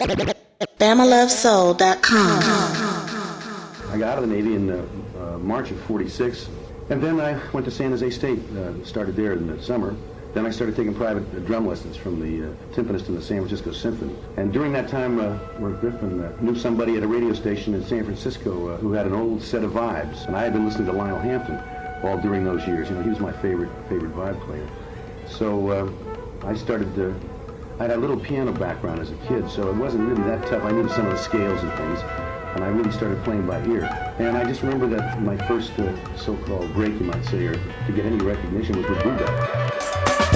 BamaLoveSoul.com. I got out of the Navy in uh, uh, March of 46, and then I went to San Jose State, uh, started there in the summer. Then I started taking private uh, drum lessons from the uh, timpanist in the San Francisco Symphony. And during that time, uh, Robert Griffin uh, knew somebody at a radio station in San Francisco uh, who had an old set of vibes. And I had been listening to Lionel Hampton all during those years. You know, he was my favorite favorite vibe player. So uh, I started to, I had a little piano background as a kid, so it wasn't really that tough. I knew some of the scales and things, and I really started playing by ear. And I just remember that my first uh, so-called break, you might say, or to get any recognition was with Buddha.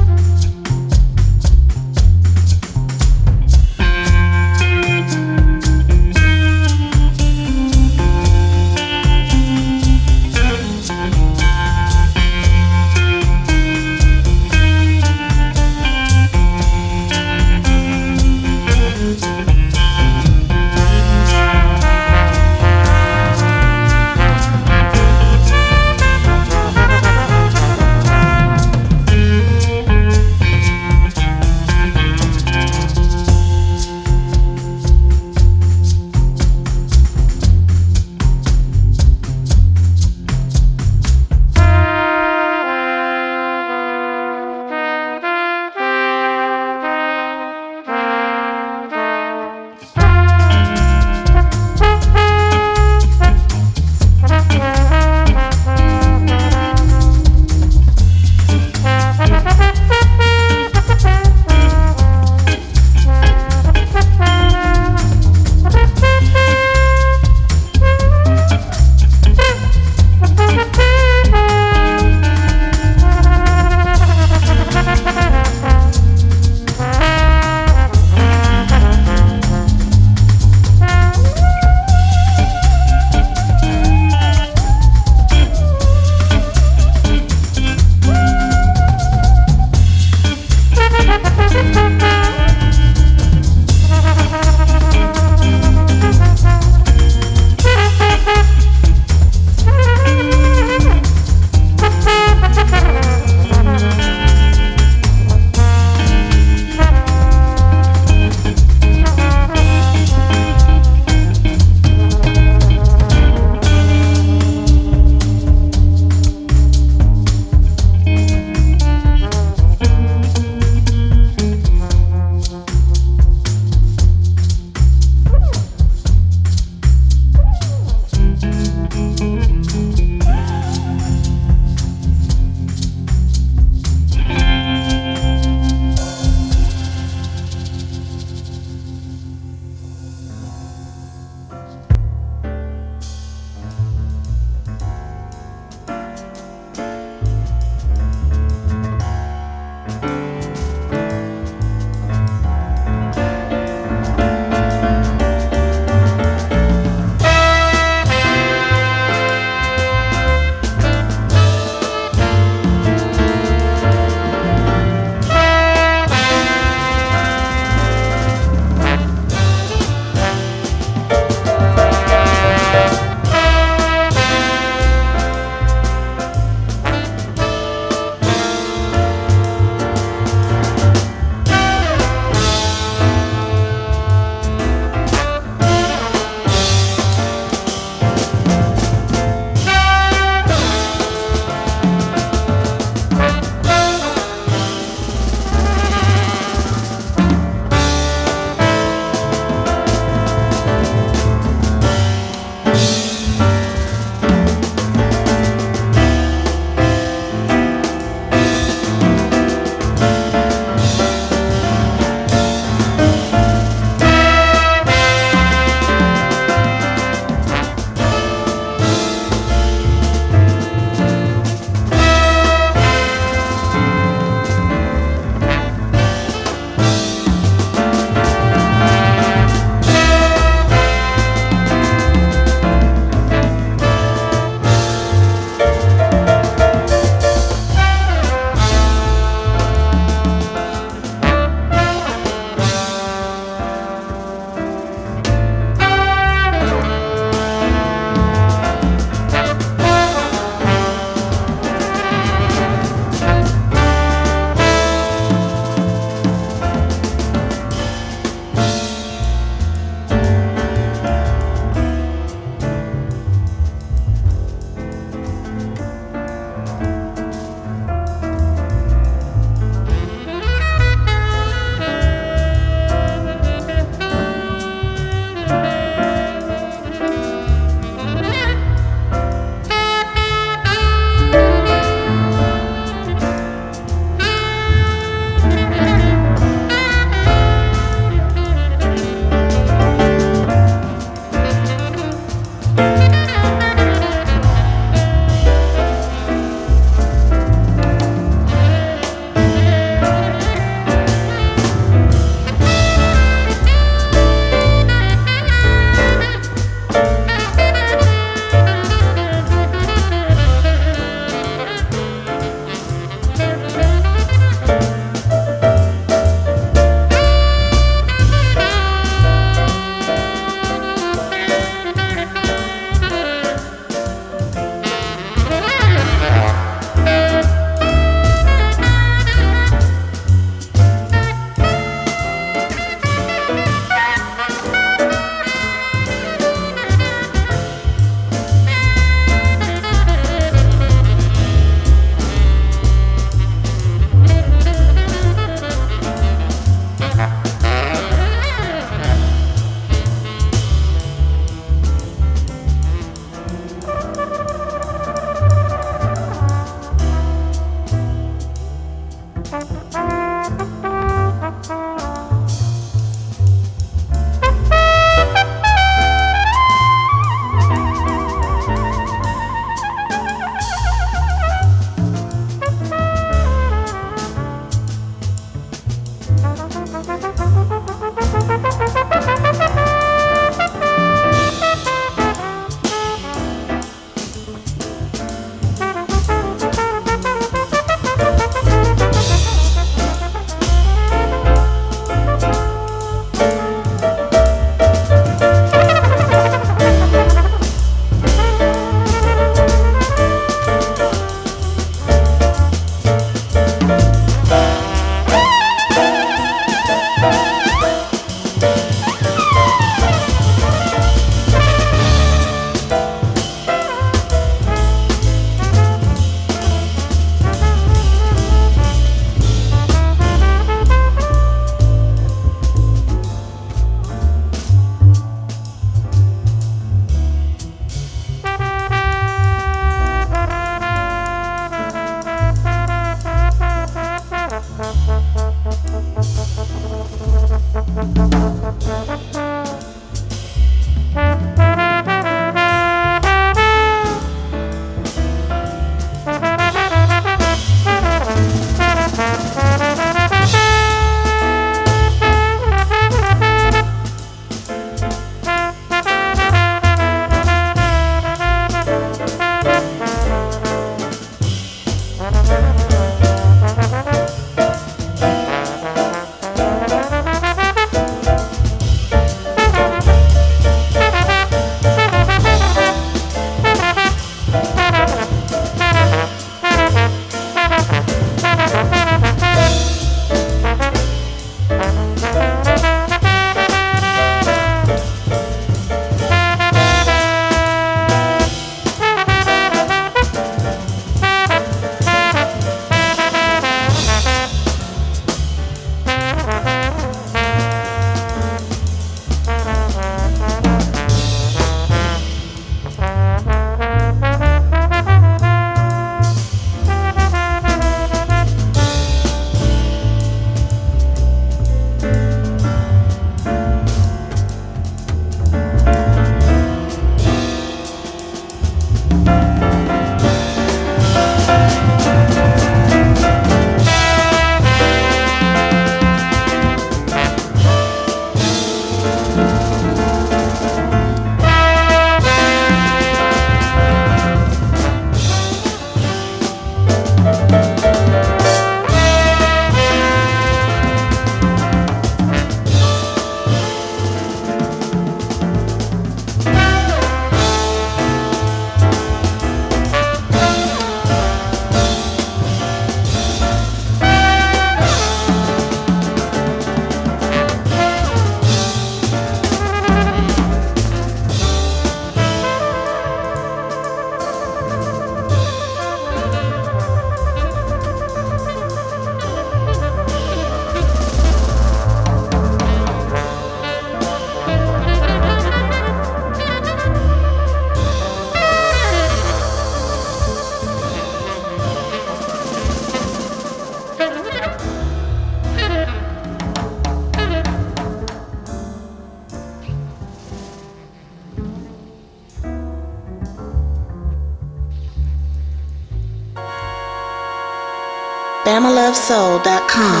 BamaLoveSoul.com.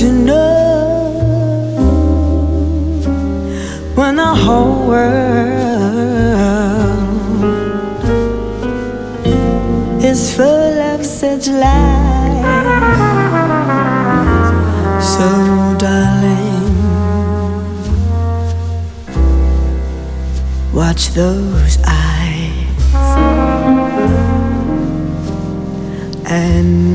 to know when the whole world is full of such lies? So, darling, watch those eyes and